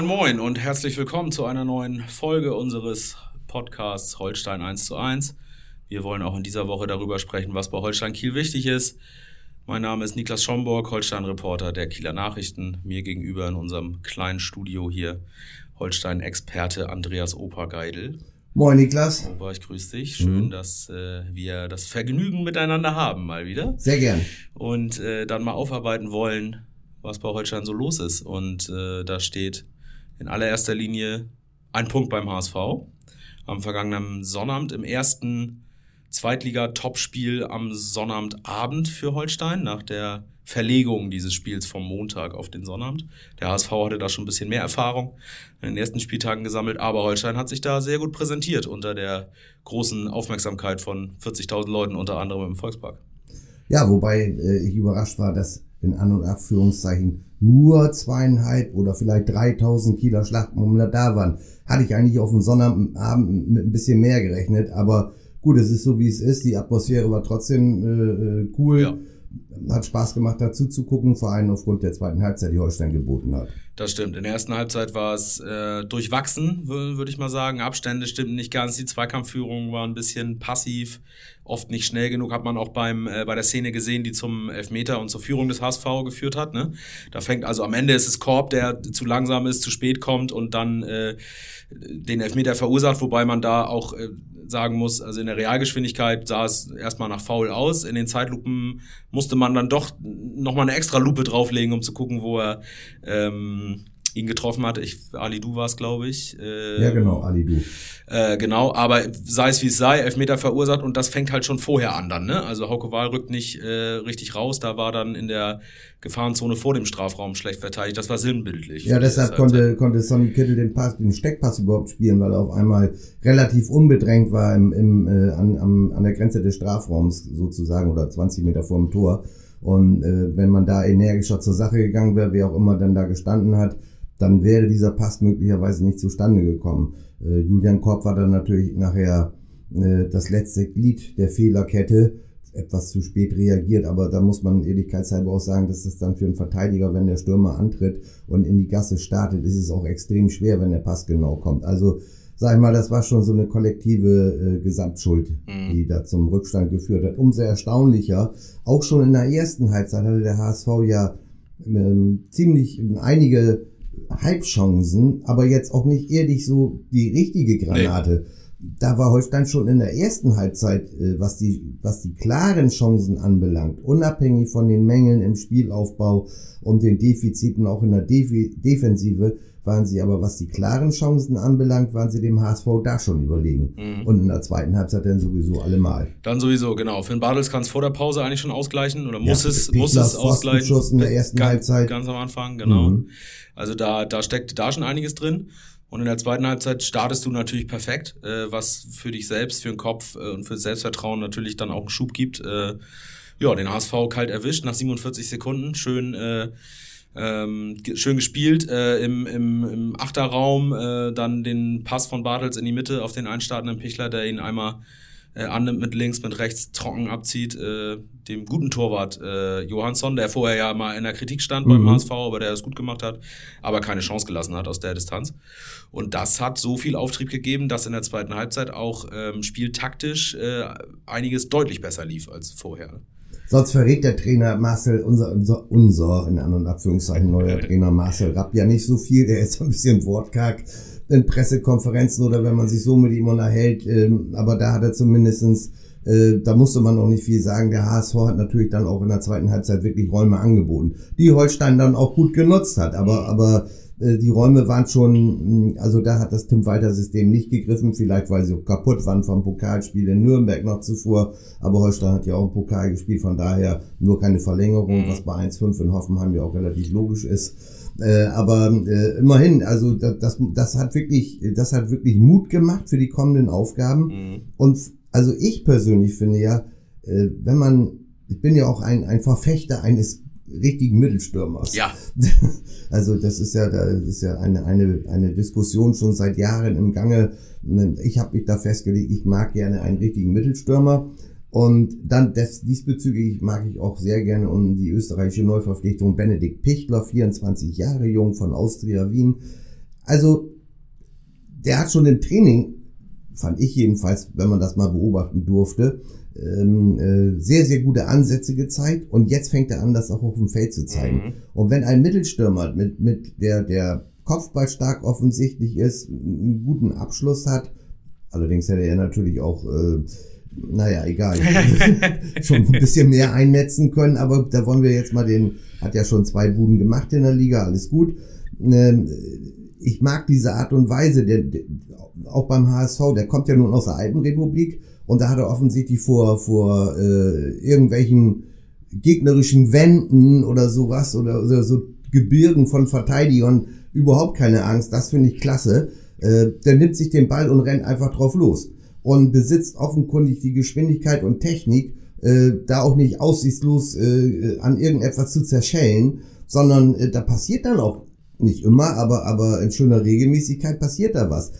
Moin moin und herzlich willkommen zu einer neuen Folge unseres Podcasts Holstein 1 zu 1. Wir wollen auch in dieser Woche darüber sprechen, was bei Holstein Kiel wichtig ist. Mein Name ist Niklas Schomburg, Holstein-Reporter der Kieler Nachrichten. Mir gegenüber in unserem kleinen Studio hier Holstein-Experte Andreas Opergeidel. Moin Niklas. Opa, ich grüße dich. Schön, mhm. dass äh, wir das Vergnügen miteinander haben mal wieder. Sehr gern. Und äh, dann mal aufarbeiten wollen, was bei Holstein so los ist. Und äh, da steht in allererster Linie ein Punkt beim HSV. Am vergangenen Sonnabend im ersten Zweitliga-Topspiel am Sonnabendabend für Holstein nach der Verlegung dieses Spiels vom Montag auf den Sonnabend. Der HSV hatte da schon ein bisschen mehr Erfahrung in den ersten Spieltagen gesammelt, aber Holstein hat sich da sehr gut präsentiert unter der großen Aufmerksamkeit von 40.000 Leuten, unter anderem im Volkspark. Ja, wobei äh, ich überrascht war, dass in An- und Abführungszeichen nur zweieinhalb oder vielleicht 3000 Kilo Schlachtmummler da waren. Hatte ich eigentlich auf dem Sonnabend mit ein bisschen mehr gerechnet, aber gut, es ist so wie es ist. Die Atmosphäre war trotzdem äh, äh cool. Ja hat Spaß gemacht, dazu zu gucken, vor allem aufgrund der zweiten Halbzeit, die Holstein geboten hat. Das stimmt. In der ersten Halbzeit war es äh, durchwachsen, würde ich mal sagen. Abstände stimmten nicht ganz. Die Zweikampfführung war ein bisschen passiv, oft nicht schnell genug. Hat man auch beim äh, bei der Szene gesehen, die zum Elfmeter und zur Führung des HSV geführt hat. Ne? Da fängt also am Ende ist es Korb, der zu langsam ist, zu spät kommt und dann äh, den Elfmeter verursacht, wobei man da auch äh, sagen muss, also in der Realgeschwindigkeit sah es erstmal nach faul aus. In den Zeitlupen musste man dann doch nochmal eine extra Lupe drauflegen, um zu gucken, wo er ähm, ihn getroffen hat. Ich, Ali Du war es, glaube ich. Äh, ja, genau, Ali Du. Äh, genau, aber sei es wie es sei, Elfmeter verursacht und das fängt halt schon vorher an dann. Ne? Also Hauke Wahl rückt nicht äh, richtig raus, da war dann in der Gefahrenzone vor dem Strafraum schlecht verteidigt. Das war sinnbildlich. Ja, deshalb konnte, konnte Sonny Kittel den Pass, den Steckpass überhaupt spielen, weil er auf einmal relativ unbedrängt war im, im, äh, an, am, an der Grenze des Strafraums sozusagen oder 20 Meter vor dem Tor. Und äh, wenn man da energischer zur Sache gegangen wäre, wer auch immer dann da gestanden hat, dann wäre dieser Pass möglicherweise nicht zustande gekommen. Äh, Julian Korb war dann natürlich nachher äh, das letzte Glied der Fehlerkette, etwas zu spät reagiert, aber da muss man ehrlichkeitshalber auch sagen, dass das dann für einen Verteidiger, wenn der Stürmer antritt und in die Gasse startet, ist es auch extrem schwer, wenn der Pass genau kommt. Also sag ich mal, das war schon so eine kollektive äh, Gesamtschuld, mhm. die da zum Rückstand geführt hat. Umso erstaunlicher, auch schon in der ersten Halbzeit hatte der HSV ja ähm, ziemlich einige Halbchancen, aber jetzt auch nicht ehrlich so die richtige Granate. Nee. Da war Holstein schon in der ersten Halbzeit, äh, was die, was die klaren Chancen anbelangt, unabhängig von den Mängeln im Spielaufbau und den Defiziten auch in der Def Defensive, waren sie aber, was die klaren Chancen anbelangt, waren sie dem HSV da schon überlegen. Mhm. Und in der zweiten Halbzeit dann sowieso allemal. Dann sowieso, genau. Finn Bartels kann es vor der Pause eigentlich schon ausgleichen oder muss ja, es, muss es ausgleichen. in der ersten ganz, Halbzeit. Ganz am Anfang, genau. Mhm. Also da, da steckt da schon einiges drin. Und in der zweiten Halbzeit startest du natürlich perfekt, äh, was für dich selbst, für den Kopf äh, und für das Selbstvertrauen natürlich dann auch einen Schub gibt. Äh, ja, den HSV kalt erwischt nach 47 Sekunden. Schön äh, ähm, schön gespielt äh, im, im, im Achterraum, äh, dann den Pass von Bartels in die Mitte auf den einstartenden Pichler, der ihn einmal äh, annimmt mit links, mit rechts trocken abzieht, äh, dem guten Torwart äh, Johansson, der vorher ja mal in der Kritik stand mhm. beim HSV, aber der es gut gemacht hat, aber keine Chance gelassen hat aus der Distanz. Und das hat so viel Auftrieb gegeben, dass in der zweiten Halbzeit auch ähm, spieltaktisch äh, einiges deutlich besser lief als vorher. Sonst verrät der Trainer Marcel, unser, unser, unser, in anderen Abführungszeichen, neuer Trainer Marcel Rapp ja nicht so viel. Der ist ein bisschen wortkarg in Pressekonferenzen oder wenn man sich so mit ihm unterhält. Ähm, aber da hat er zumindestens äh, da musste man noch nicht viel sagen. Der HSV hat natürlich dann auch in der zweiten Halbzeit wirklich Räume angeboten, die Holstein dann auch gut genutzt hat. Aber, aber äh, die Räume waren schon, hm, also da hat das Tim Walter System nicht gegriffen, vielleicht weil sie kaputt waren vom Pokalspiel in Nürnberg noch zuvor, aber Holstein hat ja auch ein Pokal gespielt, von daher nur keine Verlängerung, mhm. was bei 1-5 in Hoffenheim ja auch relativ logisch ist. Äh, aber äh, immerhin, also das, das, das hat wirklich, das hat wirklich Mut gemacht für die kommenden Aufgaben. Mhm. Und also ich persönlich finde ja, äh, wenn man, ich bin ja auch ein, ein Verfechter eines richtigen Mittelstürmers. Ja. Also das ist ja, das ist ja eine, eine, eine Diskussion schon seit Jahren im Gange. Ich habe mich da festgelegt, ich mag gerne einen richtigen Mittelstürmer. Und dann des, diesbezüglich mag ich auch sehr gerne um die österreichische Neuverpflichtung Benedikt Pichtler, 24 Jahre jung von Austria Wien. Also der hat schon im Training, fand ich jedenfalls, wenn man das mal beobachten durfte, ähm, äh, sehr, sehr gute Ansätze gezeigt und jetzt fängt er an, das auch auf dem Feld zu zeigen. Mhm. Und wenn ein Mittelstürmer mit, mit der, der Kopfball stark offensichtlich ist, einen guten Abschluss hat, allerdings hätte er natürlich auch äh, naja, egal. schon ein bisschen mehr einnetzen können, aber da wollen wir jetzt mal den, hat ja schon zwei Buden gemacht in der Liga, alles gut. Ähm, ich mag diese Art und Weise, der, der, auch beim HSV, der kommt ja nun aus der Alpenrepublik und da hat er offensichtlich vor, vor äh, irgendwelchen gegnerischen Wänden oder sowas oder, oder so Gebirgen von Verteidigern überhaupt keine Angst. Das finde ich klasse. Äh, der nimmt sich den Ball und rennt einfach drauf los und besitzt offenkundig die Geschwindigkeit und Technik, äh, da auch nicht aussichtslos äh, an irgendetwas zu zerschellen, sondern äh, da passiert dann auch nicht immer, aber, aber in schöner Regelmäßigkeit passiert da was.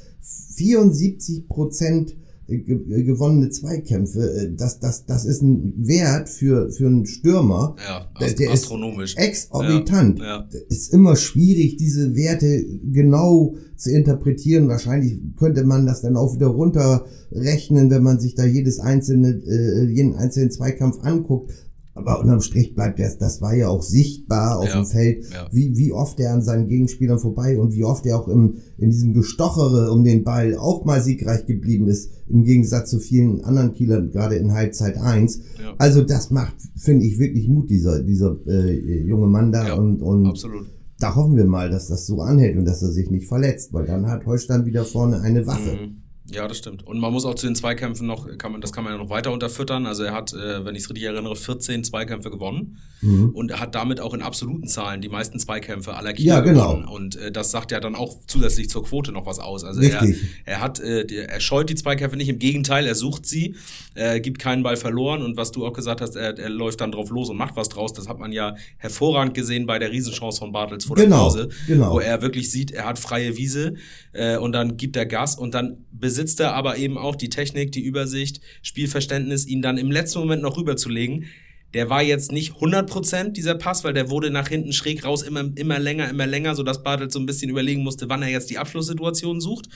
74 Prozent gewonnene Zweikämpfe, äh, das, das, das ist ein Wert für, für einen Stürmer. Ja, ast der, astronomisch. exorbitant. Ja, ja. Ist immer schwierig, diese Werte genau zu interpretieren. Wahrscheinlich könnte man das dann auch wieder runterrechnen, wenn man sich da jedes einzelne, äh, jeden einzelnen Zweikampf anguckt. Aber unterm Strich bleibt das, das war ja auch sichtbar auf ja, dem Feld, ja. wie, wie oft er an seinen Gegenspielern vorbei und wie oft er auch im, in diesem Gestochere um den Ball auch mal siegreich geblieben ist, im Gegensatz zu vielen anderen Kielern, gerade in Halbzeit eins. Ja. Also das macht, finde ich, wirklich Mut, dieser, dieser äh, junge Mann da. und, und absolut. da hoffen wir mal, dass das so anhält und dass er sich nicht verletzt, weil dann hat Holstein wieder vorne eine Waffe. Mhm. Ja, das stimmt. Und man muss auch zu den Zweikämpfen noch, kann man, das kann man ja noch weiter unterfüttern. Also er hat, äh, wenn ich es richtig erinnere, 14 Zweikämpfe gewonnen. Mhm. Und hat damit auch in absoluten Zahlen die meisten Zweikämpfe aller Kieler ja, genau. gewonnen. Und äh, das sagt ja dann auch zusätzlich zur Quote noch was aus. Also er, er hat, äh, er scheut die Zweikämpfe nicht, im Gegenteil, er sucht sie, er gibt keinen Ball verloren. Und was du auch gesagt hast, er, er läuft dann drauf los und macht was draus. Das hat man ja hervorragend gesehen bei der Riesenchance von Bartels vor genau, der Pause. Genau. Wo er wirklich sieht, er hat freie Wiese äh, und dann gibt er Gas und dann besitzt er aber eben auch die Technik, die Übersicht, Spielverständnis, ihn dann im letzten Moment noch rüberzulegen. Der war jetzt nicht 100% dieser Pass, weil der wurde nach hinten schräg raus immer, immer länger, immer länger, sodass Bartelt so ein bisschen überlegen musste, wann er jetzt die Abschlusssituation sucht.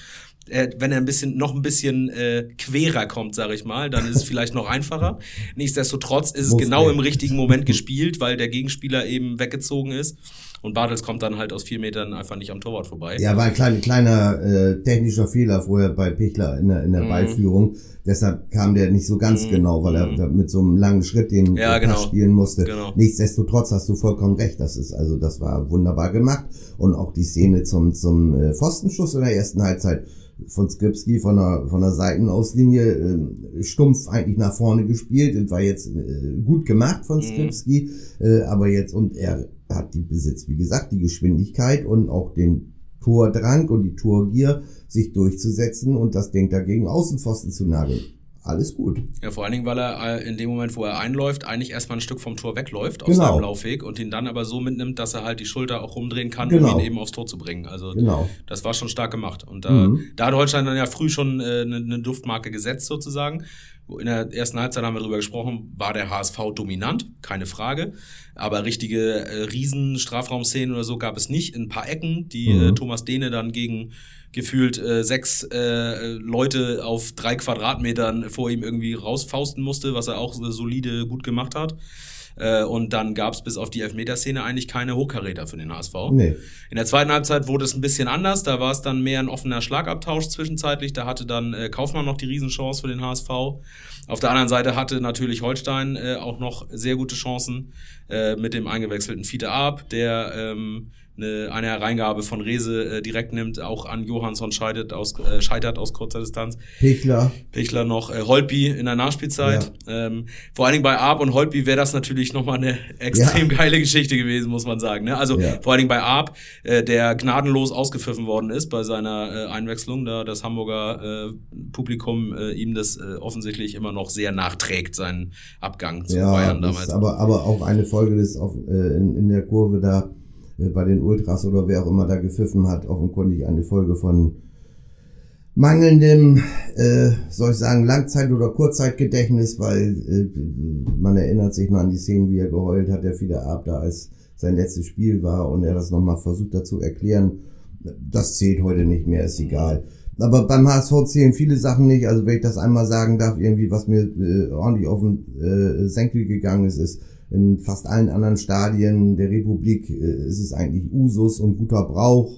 Äh, wenn er ein bisschen, noch ein bisschen äh, querer kommt, sage ich mal, dann ist es vielleicht noch einfacher. Nichtsdestotrotz ist es genau im richtigen Moment gespielt, weil der Gegenspieler eben weggezogen ist. Und Bartels kommt dann halt aus vier Metern einfach nicht am Torwart vorbei. Ja, war ein kleiner, kleiner äh, technischer Fehler vorher bei Pichler in der, in der mm. Ballführung. Deshalb kam der nicht so ganz mm. genau, weil er mm. mit so einem langen Schritt den ja, genau. spielen musste. Genau. Nichtsdestotrotz hast du vollkommen recht. Das ist also, das war wunderbar gemacht. Und auch die Szene zum, zum äh, Pfostenschuss in der ersten Halbzeit von Skripski von der, von der Seitenauslinie äh, stumpf eigentlich nach vorne gespielt. war jetzt äh, gut gemacht von mhm. Skripski, mhm. äh, aber jetzt und er hat die Besitz, wie gesagt, die Geschwindigkeit und auch den Tordrang und die Torgier, sich durchzusetzen und das Ding dagegen Außenpfosten zu nageln alles gut. Ja, vor allen Dingen, weil er äh, in dem Moment, wo er einläuft, eigentlich erstmal ein Stück vom Tor wegläuft auf genau. seinem Laufweg und ihn dann aber so mitnimmt, dass er halt die Schulter auch rumdrehen kann, genau. um ihn eben aufs Tor zu bringen. Also genau. das war schon stark gemacht. Und da, mhm. da hat Holstein dann ja früh schon äh, eine, eine Duftmarke gesetzt sozusagen. In der ersten Halbzeit haben wir darüber gesprochen, war der HSV dominant, keine Frage. Aber richtige äh, Riesen-Strafraumszenen oder so gab es nicht. In ein paar Ecken, die mhm. äh, Thomas Dehne dann gegen gefühlt äh, sechs äh, Leute auf drei Quadratmetern vor ihm irgendwie rausfausten musste, was er auch solide gut gemacht hat. Äh, und dann gab es bis auf die Elfmeterszene eigentlich keine Hochkaräter für den HSV. Nee. In der zweiten Halbzeit wurde es ein bisschen anders. Da war es dann mehr ein offener Schlagabtausch zwischenzeitlich. Da hatte dann äh, Kaufmann noch die Riesenchance für den HSV. Auf der anderen Seite hatte natürlich Holstein äh, auch noch sehr gute Chancen äh, mit dem eingewechselten Fiete Ab, der ähm, eine, eine Hereingabe von Rese äh, direkt nimmt, auch an Johansson scheitert aus, äh, scheitert aus kurzer Distanz. Pichler. Pichler noch, äh, Holpi in der Nachspielzeit. Ja. Ähm, vor allen Dingen bei Arp und Holpi wäre das natürlich nochmal eine extrem ja. geile Geschichte gewesen, muss man sagen. Ne? Also ja. vor allen Dingen bei Arp, äh, der gnadenlos ausgepfiffen worden ist bei seiner äh, Einwechslung, da das Hamburger äh, Publikum äh, ihm das äh, offensichtlich immer noch sehr nachträgt, seinen Abgang zu Bayern damals. Aber, aber auch eine Folge des auf, äh, in, in der Kurve da bei den Ultras oder wer auch immer da gepfiffen hat, offenkundig eine Folge von mangelndem, äh, soll ich sagen, Langzeit- oder Kurzzeitgedächtnis, weil äh, man erinnert sich noch an die Szenen, wie er geheult hat, der viele Ab da als sein letztes Spiel war und er das nochmal versucht dazu erklären. Das zählt heute nicht mehr, ist egal. Aber beim HSV zählen viele Sachen nicht. Also wenn ich das einmal sagen darf, irgendwie was mir äh, ordentlich auf den äh, Senkel gegangen ist, ist in fast allen anderen Stadien der Republik äh, ist es eigentlich Usus und guter Brauch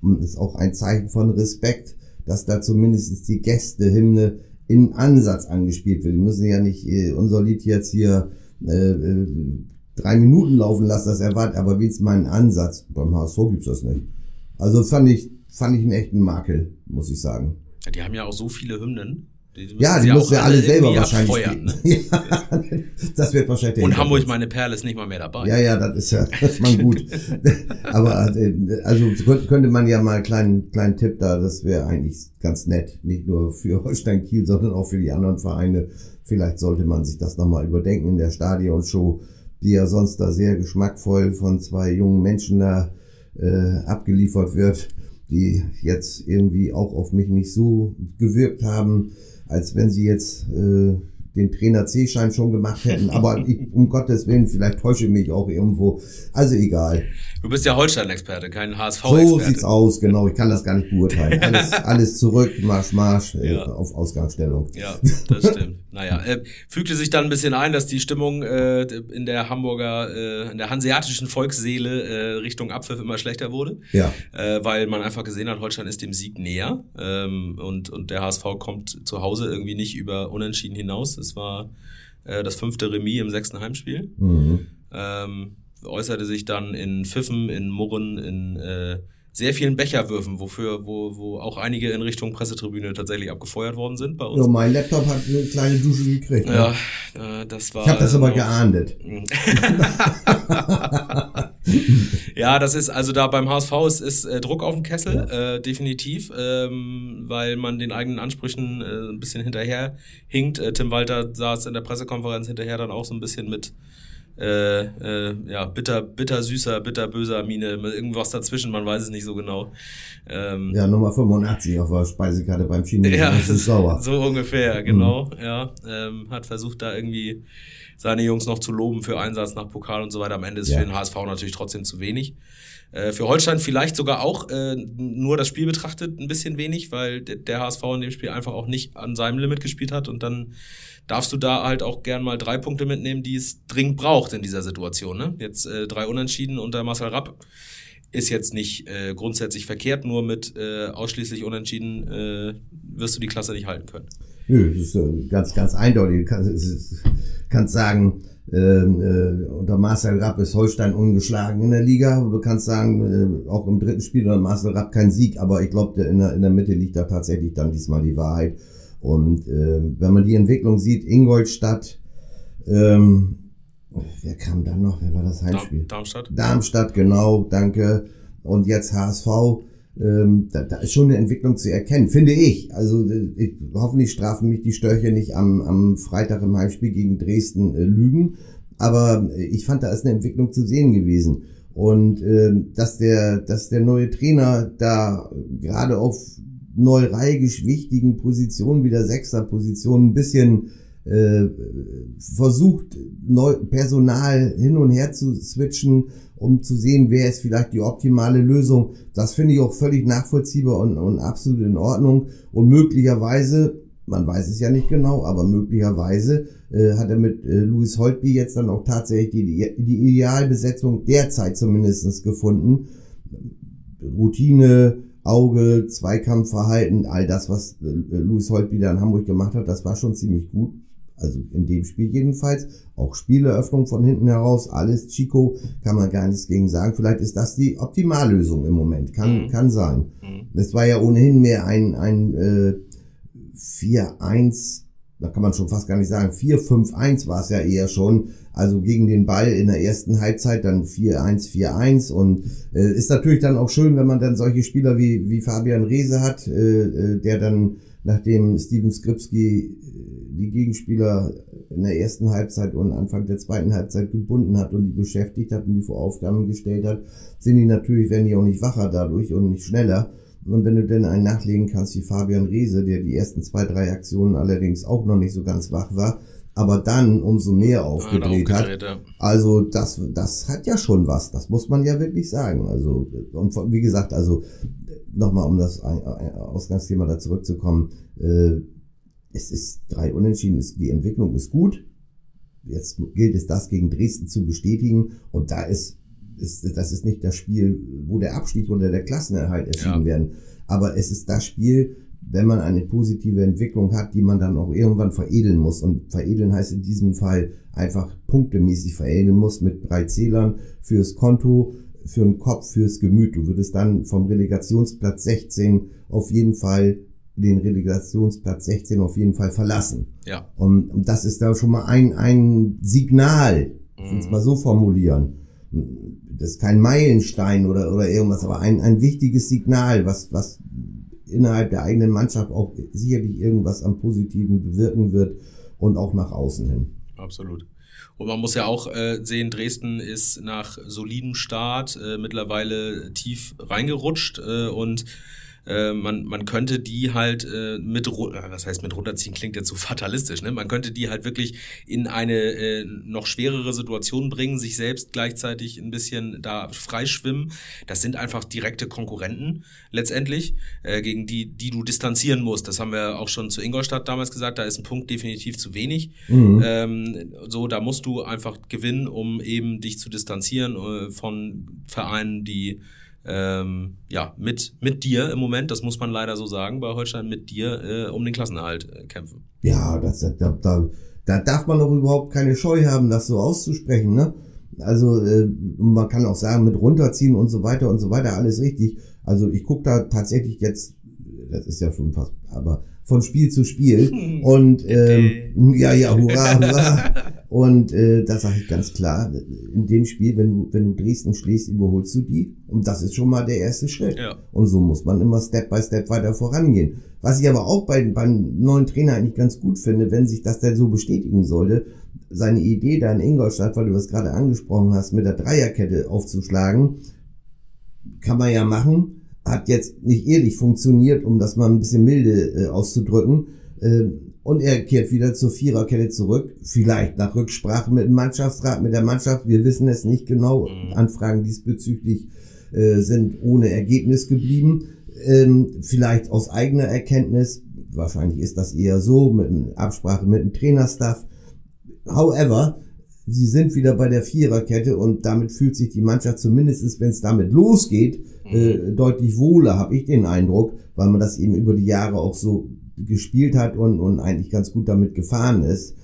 und ist auch ein Zeichen von Respekt, dass da zumindest die Gästehymne in Ansatz angespielt wird. Die müssen ja nicht äh, unser Lied jetzt hier äh, äh, drei Minuten laufen lassen, das erwartet, aber wie ist mein Ansatz? Beim HSV gibt's das nicht. Also fand ich, fand ich einen echten Makel, muss ich sagen. Die haben ja auch so viele Hymnen. Die ja, die müssen ja alle selber wahrscheinlich. Ne? ja, das wird wahrscheinlich. Und Hamburg, meine Perle, ist nicht mal mehr dabei. Ja, ja, das ist ja, das ist man gut. Aber äh, also könnte man ja mal einen kleinen, kleinen Tipp da, das wäre eigentlich ganz nett. Nicht nur für Holstein Kiel, sondern auch für die anderen Vereine. Vielleicht sollte man sich das nochmal überdenken in der Stadionshow, die ja sonst da sehr geschmackvoll von zwei jungen Menschen da äh, abgeliefert wird, die jetzt irgendwie auch auf mich nicht so gewirkt haben als wenn sie jetzt äh, den Trainer C-Schein schon gemacht hätten. Aber ich, um Gottes Willen, vielleicht täusche ich mich auch irgendwo. Also egal. Du bist ja Holstein-Experte, kein HSV-Experte. So sieht's aus, genau. Ich kann das gar nicht beurteilen. Alles, alles zurück, Marsch, Marsch, äh, ja. auf Ausgangsstellung. Ja, das stimmt. naja, äh, fügte sich dann ein bisschen ein, dass die Stimmung äh, in der Hamburger, äh, in der hanseatischen Volksseele äh, Richtung Abpfiff immer schlechter wurde. Ja. Äh, weil man einfach gesehen hat, Holstein ist dem Sieg näher ähm, und, und der HSV kommt zu Hause irgendwie nicht über Unentschieden hinaus. Es war äh, das fünfte Remis im sechsten Heimspiel. Mhm. Ähm, äußerte sich dann in Pfiffen, in Murren, in äh, sehr vielen Becherwürfen, wofür, wo, wo auch einige in Richtung Pressetribüne tatsächlich abgefeuert worden sind bei uns. Ja, mein Laptop hat eine kleine Dusche gekriegt. Ne? Ja, äh, das war. Ich habe das aber geahndet. ja, das ist also da beim HSV ist, ist äh, Druck auf dem Kessel, äh, definitiv, ähm, weil man den eigenen Ansprüchen äh, ein bisschen hinterher hinkt. Äh, Tim Walter saß in der Pressekonferenz hinterher dann auch so ein bisschen mit äh, äh, ja, bitter, bitter süßer, bitter böser Mine, irgendwas dazwischen, man weiß es nicht so genau. Ähm, ja, Nummer 85 auf der Speisekarte beim Chinesen. Ja, das ist sauer. so ungefähr, genau, mhm. ja. Ähm, hat versucht da irgendwie seine Jungs noch zu loben für Einsatz nach Pokal und so weiter. Am Ende ist ja. für den HSV natürlich trotzdem zu wenig. Äh, für Holstein vielleicht sogar auch äh, nur das Spiel betrachtet ein bisschen wenig, weil der HSV in dem Spiel einfach auch nicht an seinem Limit gespielt hat und dann darfst du da halt auch gern mal drei Punkte mitnehmen, die es dringend braucht in dieser Situation. Ne? Jetzt äh, drei Unentschieden unter Marcel Rapp ist jetzt nicht äh, grundsätzlich verkehrt, nur mit äh, ausschließlich Unentschieden äh, wirst du die Klasse nicht halten können. Nö, das ist äh, ganz, ganz eindeutig. Du kannst, kannst sagen, äh, äh, unter Marcel Rapp ist Holstein ungeschlagen in der Liga. Du kannst sagen, äh, auch im dritten Spiel unter Marcel Rapp kein Sieg, aber ich glaube, in der, in der Mitte liegt da tatsächlich dann diesmal die Wahrheit. Und äh, wenn man die Entwicklung sieht, Ingolstadt, ähm, wer kam dann noch? Wer war das Heimspiel? Darmstadt. Darmstadt, genau, danke. Und jetzt HSV. Ähm, da, da ist schon eine Entwicklung zu erkennen, finde ich. Also ich, hoffentlich strafen mich die Störche nicht am, am Freitag im Heimspiel gegen Dresden äh, Lügen. Aber ich fand, da ist eine Entwicklung zu sehen gewesen. Und äh, dass der, dass der neue Trainer da gerade auf neuralgisch wichtigen Positionen wie der Sechser-Position ein bisschen äh, versucht, neu, Personal hin und her zu switchen, um zu sehen, wer ist vielleicht die optimale Lösung. Das finde ich auch völlig nachvollziehbar und, und absolut in Ordnung. Und möglicherweise, man weiß es ja nicht genau, aber möglicherweise äh, hat er mit äh, Louis Holtby jetzt dann auch tatsächlich die, die Idealbesetzung derzeit zumindestens gefunden. Routine, Auge, Zweikampfverhalten, all das, was äh, Louis Holt wieder in Hamburg gemacht hat, das war schon ziemlich gut. Also in dem Spiel jedenfalls. Auch Spieleröffnung von hinten heraus, alles Chico, kann man gar nichts gegen sagen. Vielleicht ist das die Optimallösung im Moment. Kann, mhm. kann sein. Mhm. Es war ja ohnehin mehr ein, ein äh, 4-1, da kann man schon fast gar nicht sagen, 4-5-1 war es ja eher schon. Also gegen den Ball in der ersten Halbzeit dann 4-1, 4-1 und äh, ist natürlich dann auch schön, wenn man dann solche Spieler wie, wie Fabian Reese hat, äh, äh, der dann nachdem Steven Skripski die Gegenspieler in der ersten Halbzeit und Anfang der zweiten Halbzeit gebunden hat und die beschäftigt hat und die vor Aufgaben gestellt hat, sind die natürlich, werden die auch nicht wacher dadurch und nicht schneller. Und wenn du denn einen nachlegen kannst wie Fabian Reese, der die ersten zwei, drei Aktionen allerdings auch noch nicht so ganz wach war, aber dann umso mehr aufgedreht, ja, hat. Ja. Also das, das hat ja schon was. Das muss man ja wirklich sagen. Also und wie gesagt, also nochmal um das Ausgangsthema da zurückzukommen. Äh, es ist drei Unentschieden. Die Entwicklung ist gut. Jetzt gilt es, das gegen Dresden zu bestätigen. Und da ist, ist das ist nicht das Spiel, wo der Abstieg oder der Klassenerhalt entschieden ja. werden. Aber es ist das Spiel, wenn man eine positive Entwicklung hat, die man dann auch irgendwann veredeln muss. Und veredeln heißt in diesem Fall einfach punktemäßig veredeln muss mit drei Zählern fürs Konto, für den Kopf, fürs Gemüt. Du würdest dann vom Relegationsplatz 16 auf jeden Fall den Relegationsplatz 16 auf jeden Fall verlassen. Ja. Und, und das ist da schon mal ein, ein Signal, mhm. uns mal so formulieren. Das ist kein Meilenstein oder, oder irgendwas, aber ein, ein wichtiges Signal, was, was innerhalb der eigenen Mannschaft auch sicherlich irgendwas am Positiven bewirken wird und auch nach außen hin. Absolut. Und man muss ja auch äh, sehen, Dresden ist nach solidem Start äh, mittlerweile tief reingerutscht äh, und äh, man, man könnte die halt äh, mit, äh, was heißt mit runterziehen, klingt jetzt so fatalistisch, ne? Man könnte die halt wirklich in eine äh, noch schwerere Situation bringen, sich selbst gleichzeitig ein bisschen da freischwimmen. Das sind einfach direkte Konkurrenten letztendlich, äh, gegen die, die du distanzieren musst. Das haben wir auch schon zu Ingolstadt damals gesagt, da ist ein Punkt definitiv zu wenig. Mhm. Ähm, so, da musst du einfach gewinnen, um eben dich zu distanzieren äh, von Vereinen, die ähm, ja, mit, mit dir im Moment, das muss man leider so sagen, bei Holstein mit dir äh, um den Klassenerhalt äh, kämpfen. Ja, das, da, da, da darf man doch überhaupt keine Scheu haben, das so auszusprechen, ne? Also äh, man kann auch sagen, mit runterziehen und so weiter und so weiter, alles richtig. Also ich gucke da tatsächlich jetzt, das ist ja schon fast, aber von Spiel zu Spiel. Und ähm, ja, ja, hurra, hurra. Und äh, da sage ich ganz klar, in dem Spiel, wenn du, wenn du Dresden schlägst, überholst du die. Und das ist schon mal der erste Schritt. Ja. Und so muss man immer Step by Step weiter vorangehen. Was ich aber auch bei, beim neuen Trainer eigentlich ganz gut finde, wenn sich das denn so bestätigen sollte, seine Idee da in Ingolstadt, weil du das gerade angesprochen hast, mit der Dreierkette aufzuschlagen, kann man ja machen. Hat jetzt nicht ehrlich funktioniert, um das mal ein bisschen milde äh, auszudrücken. Äh, und er kehrt wieder zur Viererkette zurück. Vielleicht nach Rücksprache mit dem Mannschaftsrat, mit der Mannschaft. Wir wissen es nicht genau. Mhm. Anfragen diesbezüglich äh, sind ohne Ergebnis geblieben. Ähm, vielleicht aus eigener Erkenntnis. Wahrscheinlich ist das eher so, mit Absprache mit dem Trainerstaff. However, sie sind wieder bei der Viererkette und damit fühlt sich die Mannschaft zumindest, wenn es damit losgeht, äh, mhm. deutlich wohler, habe ich den Eindruck, weil man das eben über die Jahre auch so gespielt hat und, und eigentlich ganz gut damit gefahren ist.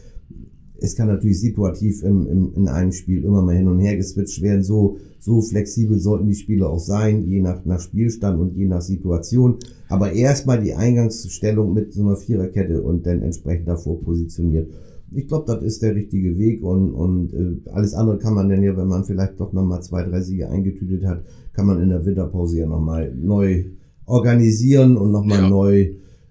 Es kann natürlich situativ im, im, in einem Spiel immer mal hin und her geswitcht werden. So, so flexibel sollten die Spiele auch sein, je nach, nach Spielstand und je nach Situation. Aber erstmal die Eingangsstellung mit so einer Viererkette und dann entsprechend davor positioniert. Ich glaube, das ist der richtige Weg und, und äh, alles andere kann man dann ja, wenn man vielleicht doch nochmal zwei, drei Siege eingetütet hat, kann man in der Winterpause ja nochmal neu organisieren und nochmal ja. neu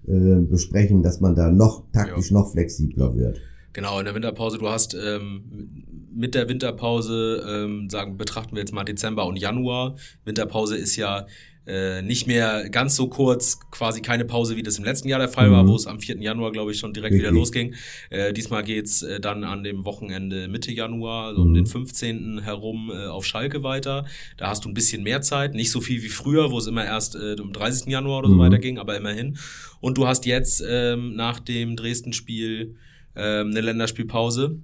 äh, besprechen, dass man da noch taktisch ja. noch flexibler wird. Genau, in der Winterpause, du hast ähm, mit der Winterpause, ähm, sagen, betrachten wir jetzt mal Dezember und Januar. Winterpause ist ja äh, nicht mehr ganz so kurz, quasi keine Pause, wie das im letzten Jahr der Fall mhm. war, wo es am 4. Januar, glaube ich, schon direkt Richtig. wieder losging. Äh, diesmal geht's äh, dann an dem Wochenende Mitte Januar, also mhm. um den 15. herum äh, auf Schalke weiter. Da hast du ein bisschen mehr Zeit, nicht so viel wie früher, wo es immer erst äh, um 30. Januar oder so mhm. weiter ging, aber immerhin. Und du hast jetzt ähm, nach dem Dresden-Spiel ähm, eine Länderspielpause.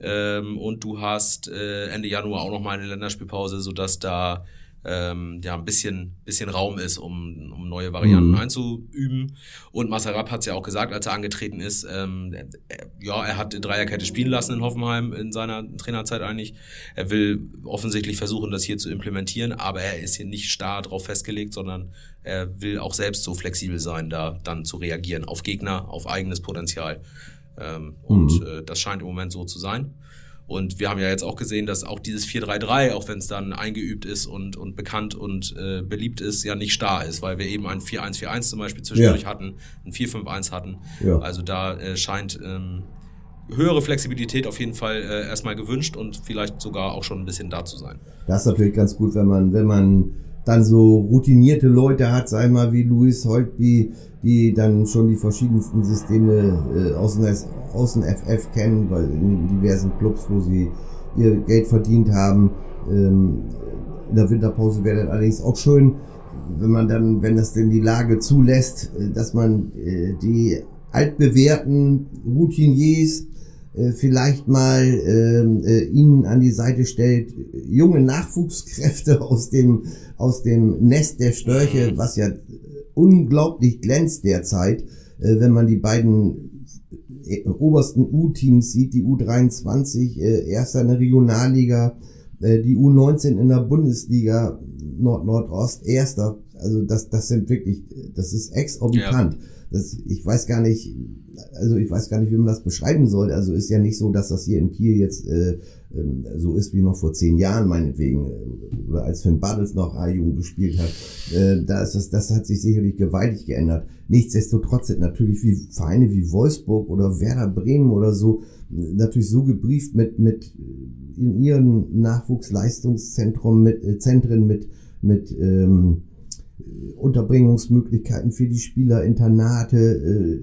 Ähm, und du hast äh, Ende Januar auch nochmal eine Länderspielpause, sodass da ähm, ja ein bisschen, bisschen Raum ist, um, um neue Varianten mhm. einzuüben. Und Masarab hat es ja auch gesagt, als er angetreten ist, ähm, ja, er hat Dreierkette spielen lassen in Hoffenheim in seiner Trainerzeit eigentlich. Er will offensichtlich versuchen, das hier zu implementieren, aber er ist hier nicht starr drauf festgelegt, sondern er will auch selbst so flexibel sein, da dann zu reagieren auf Gegner, auf eigenes Potenzial. Ähm, mhm. Und äh, das scheint im Moment so zu sein. Und wir haben ja jetzt auch gesehen, dass auch dieses 4-3-3, auch wenn es dann eingeübt ist und, und bekannt und äh, beliebt ist, ja nicht starr ist, weil wir eben ein 4-1-4-1 zum Beispiel zwischendurch ja. hatten, ein 4-5-1 hatten. Ja. Also da äh, scheint ähm, höhere Flexibilität auf jeden Fall äh, erstmal gewünscht und vielleicht sogar auch schon ein bisschen da zu sein. Das ist natürlich ganz gut, wenn man, wenn man dann so routinierte Leute hat, sei mal wie Luis Holtby, die dann schon die verschiedensten Systeme äh, aus, dem, aus dem FF kennen, weil in diversen Clubs, wo sie ihr Geld verdient haben. Ähm, in der Winterpause wäre dann allerdings auch schön, wenn man dann, wenn das denn die Lage zulässt, äh, dass man äh, die altbewährten Routiniers äh, vielleicht mal ähm, äh, ihnen an die Seite stellt, junge Nachwuchskräfte aus dem, aus dem Nest der Störche, was ja unglaublich glänzt derzeit, äh, wenn man die beiden äh, obersten U-Teams sieht, die U23, äh, erster in der Regionalliga, äh, die U19 in der Bundesliga Nord-Nordost, erster. Also das, das sind wirklich, das ist exorbitant. Ja. Das, ich weiß gar nicht, also ich weiß gar nicht, wie man das beschreiben soll. Also ist ja nicht so, dass das hier in Kiel jetzt äh, so ist wie noch vor zehn Jahren meinetwegen, äh, als Finn Bartels noch A-Jugend gespielt hat. Äh, da das, das hat sich sicherlich gewaltig geändert. Nichtsdestotrotz sind natürlich wie Vereine wie Wolfsburg oder Werder Bremen oder so äh, natürlich so gebrieft mit mit in ihren Nachwuchsleistungszentren mit Zentren mit mit ähm, Unterbringungsmöglichkeiten für die Spieler, Internate, äh,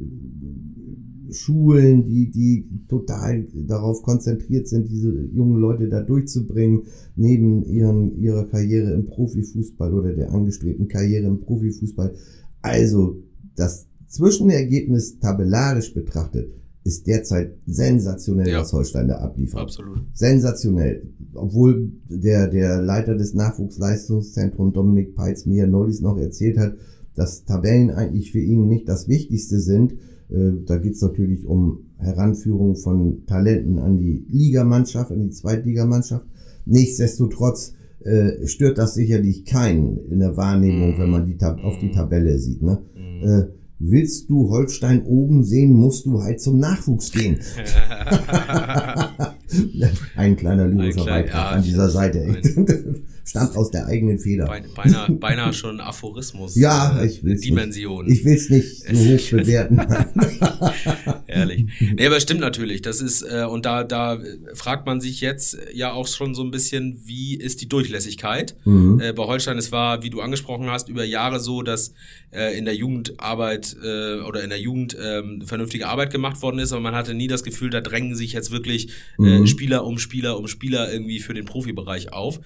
Schulen, die, die total darauf konzentriert sind, diese jungen Leute da durchzubringen, neben ihren, ihrer Karriere im Profifußball oder der angestrebten Karriere im Profifußball. Also, das Zwischenergebnis tabellarisch betrachtet ist derzeit sensationell, ja. was Holstein da abliefert. Absolut. Sensationell. Obwohl der, der Leiter des Nachwuchsleistungszentrums Dominik Peitz mir neulich noch erzählt hat, dass Tabellen eigentlich für ihn nicht das Wichtigste sind, da geht es natürlich um Heranführung von Talenten an die Ligamannschaft, an die Zweitligamannschaft. Nichtsdestotrotz äh, stört das sicherlich keinen in der Wahrnehmung, wenn man die Tab auf die Tabelle sieht. Ne? Mhm. Äh, willst du Holstein oben sehen, musst du halt zum Nachwuchs gehen. Ein kleiner lyrischer Beitrag ja, an dieser Seite. Stammt aus der eigenen Feder. Beinahe, beinahe schon Aphorismus. ja, ich will Dimension. Nicht. Ich will es nicht so hoch bewerten. Ehrlich. Nee, aber stimmt natürlich. Das ist, äh, und da, da fragt man sich jetzt ja auch schon so ein bisschen, wie ist die Durchlässigkeit? Mhm. Äh, bei Holstein, es war, wie du angesprochen hast, über Jahre so, dass äh, in der Jugendarbeit äh, oder in der Jugend äh, vernünftige Arbeit gemacht worden ist, aber man hatte nie das Gefühl, da drängen sich jetzt wirklich äh, mhm. Spieler um Spieler um Spieler irgendwie für den Profibereich auf.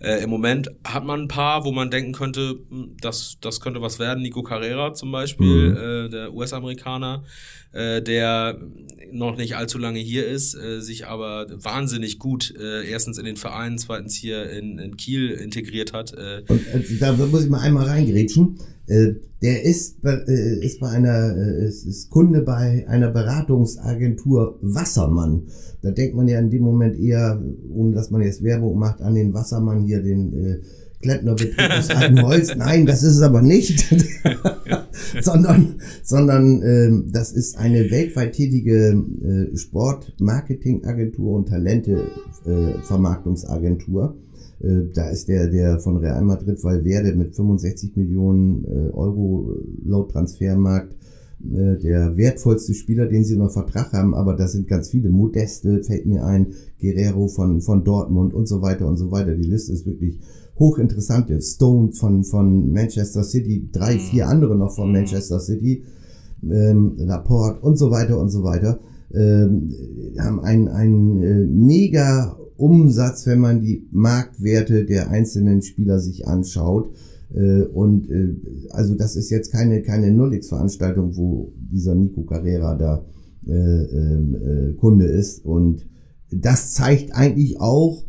Äh, Im Moment hat man ein paar, wo man denken könnte, hm, das, das könnte was werden. Nico Carrera zum Beispiel, mhm. äh, der US-Amerikaner, äh, der noch nicht allzu lange hier ist, äh, sich aber wahnsinnig gut äh, erstens in den Verein, zweitens hier in, in Kiel integriert hat. Äh. Und äh, da muss ich mal einmal reingrätschen. Äh, der ist, äh, ist bei einer, äh, ist, ist Kunde bei einer Beratungsagentur Wassermann. Da denkt man ja in dem Moment eher, ohne dass man jetzt Werbung macht, an den Wassermann hier, den äh, Klempnerbetrieb aus Altenholz. Nein, das ist es aber nicht. sondern sondern ähm, das ist eine weltweit tätige äh, Sportmarketingagentur und Talente-Vermarktungsagentur. Äh, äh, da ist der, der von Real Madrid Valverde mit 65 Millionen äh, Euro laut Transfermarkt äh, der wertvollste Spieler, den sie noch Vertrag haben, aber das sind ganz viele. Modeste fällt mir ein, Guerrero von, von Dortmund und so weiter und so weiter. Die Liste ist wirklich hochinteressante. Stone von, von Manchester City, drei, mhm. vier andere noch von mhm. Manchester City, ähm, Laporte und so weiter und so weiter, ähm, haben einen, einen äh, mega Umsatz, wenn man die Marktwerte der einzelnen Spieler sich anschaut. Äh, und äh, also das ist jetzt keine, keine Nullix-Veranstaltung, wo dieser Nico Carrera da äh, ähm, äh, Kunde ist. Und das zeigt eigentlich auch,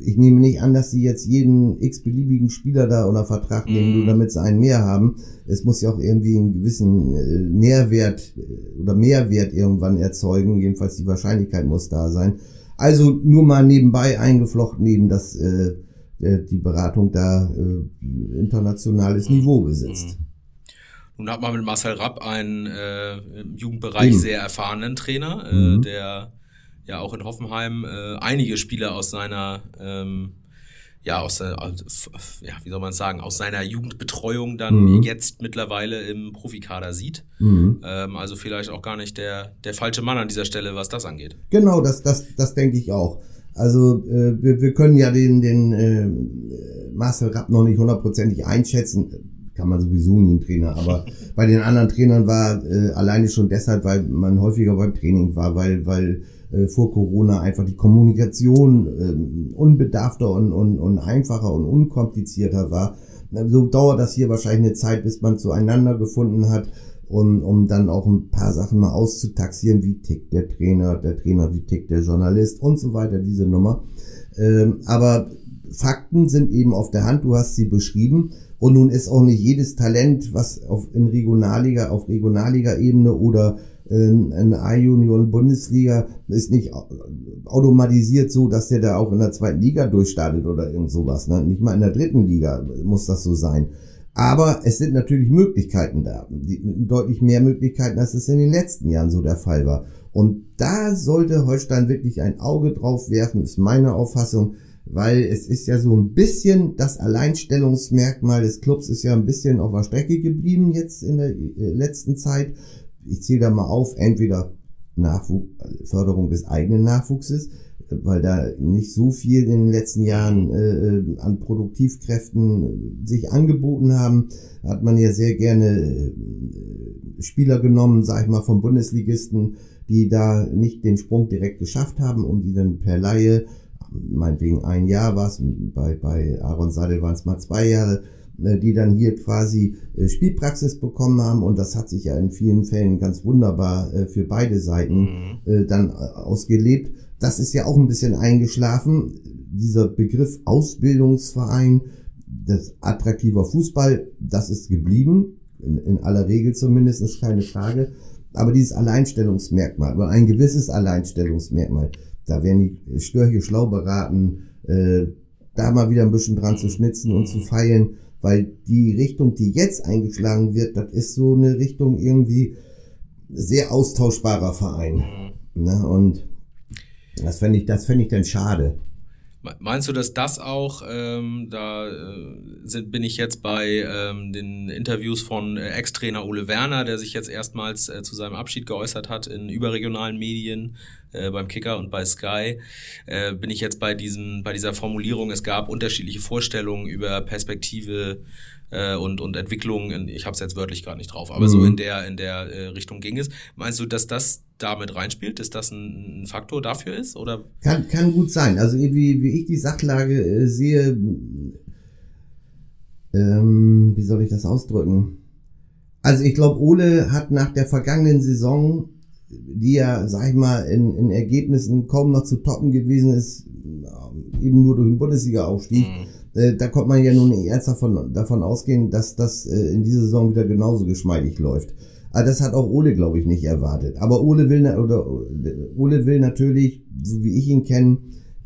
ich nehme nicht an, dass sie jetzt jeden x-beliebigen Spieler da unter Vertrag nehmen, nur damit sie einen mehr haben. Es muss ja auch irgendwie einen gewissen äh, Nährwert äh, oder Mehrwert irgendwann erzeugen. Jedenfalls die Wahrscheinlichkeit muss da sein. Also nur mal nebenbei eingeflochten, eben, dass äh, die Beratung da äh, internationales Niveau besitzt. Nun hat man mit Marcel Rapp einen äh, im Jugendbereich mhm. sehr erfahrenen Trainer, äh, mhm. der ja auch in Hoffenheim äh, einige Spieler aus seiner ähm, ja, aus, aus ja, wie soll man sagen, aus seiner Jugendbetreuung dann mhm. jetzt mittlerweile im Profikader sieht. Mhm. Ähm, also vielleicht auch gar nicht der, der falsche Mann an dieser Stelle, was das angeht. Genau, das, das, das denke ich auch. Also äh, wir, wir können ja den, den äh, Marcel Rapp noch nicht hundertprozentig einschätzen. Kann man sowieso nie ein Trainer, aber bei den anderen Trainern war äh, alleine schon deshalb, weil man häufiger beim Training war, weil, weil äh, vor Corona einfach die Kommunikation äh, unbedarfter und, und, und einfacher und unkomplizierter war. So dauert das hier wahrscheinlich eine Zeit, bis man zueinander gefunden hat, um, um dann auch ein paar Sachen mal auszutaxieren, wie tickt der Trainer, der Trainer, wie tickt der Journalist und so weiter, diese Nummer. Ähm, aber Fakten sind eben auf der Hand, du hast sie beschrieben. Und nun ist auch nicht jedes Talent, was auf, in Regionalliga, auf Regionalliga-Ebene oder in, in A-Union Bundesliga ist nicht automatisiert so, dass der da auch in der zweiten Liga durchstartet oder irgend sowas. Ne? Nicht mal in der dritten Liga muss das so sein. Aber es sind natürlich Möglichkeiten da. Deutlich mehr Möglichkeiten, als es in den letzten Jahren so der Fall war. Und da sollte Holstein wirklich ein Auge drauf werfen, ist meine Auffassung, weil es ist ja so ein bisschen das Alleinstellungsmerkmal des Clubs ist ja ein bisschen auf der Strecke geblieben jetzt in der äh, letzten Zeit ich zähle da mal auf, entweder Nachwuch, Förderung des eigenen Nachwuchses, weil da nicht so viel in den letzten Jahren äh, äh an Produktivkräften sich angeboten haben, hat man ja sehr gerne äh, Spieler genommen, sag ich mal, vom Bundesligisten, die da nicht den Sprung direkt geschafft haben, um die dann per Laie, meinetwegen ein Jahr war es, bei, bei Aaron Sadel waren es mal zwei Jahre, äh, die dann hier quasi äh, Spielpraxis bekommen haben und das hat sich ja in vielen Fällen ganz wunderbar äh, für beide Seiten mhm. dann ausgelebt. Das ist ja auch ein bisschen eingeschlafen. Dieser Begriff Ausbildungsverein, das attraktiver Fußball, das ist geblieben, in, in aller Regel zumindest, keine Frage. Aber dieses Alleinstellungsmerkmal, oder ein gewisses Alleinstellungsmerkmal, da werden die Störche schlau beraten, äh, da mal wieder ein bisschen dran zu schnitzen und zu feilen weil die Richtung, die jetzt eingeschlagen wird, das ist so eine Richtung irgendwie sehr austauschbarer Verein. Mhm. Ne? Und das fände ich, das fände ich dann schade. Meinst du, dass das auch, ähm, da äh, sind, bin ich jetzt bei ähm, den Interviews von äh, Ex-Trainer Ole Werner, der sich jetzt erstmals äh, zu seinem Abschied geäußert hat in überregionalen Medien, äh, beim Kicker und bei Sky, äh, bin ich jetzt bei diesem, bei dieser Formulierung, es gab unterschiedliche Vorstellungen über Perspektive äh, und, und Entwicklung, ich habe es jetzt wörtlich gerade nicht drauf, aber mhm. so in der, in der äh, Richtung ging es. Meinst du, dass das damit reinspielt, dass das ein, ein Faktor dafür ist? Oder? Kann, kann gut sein. Also wie, wie ich die Sachlage äh, sehe, ähm, wie soll ich das ausdrücken? Also ich glaube, Ole hat nach der vergangenen Saison, die ja, sag ich mal, in, in Ergebnissen kaum noch zu toppen gewesen ist, eben nur durch den Bundesliga-Aufstieg, mhm äh, da kommt man ja nun erst davon, davon ausgehen, dass das äh, in dieser Saison wieder genauso geschmeidig läuft. Aber das hat auch Ole, glaube ich, nicht erwartet. Aber Ole will, oder, Ole will natürlich, so wie ich ihn kenne,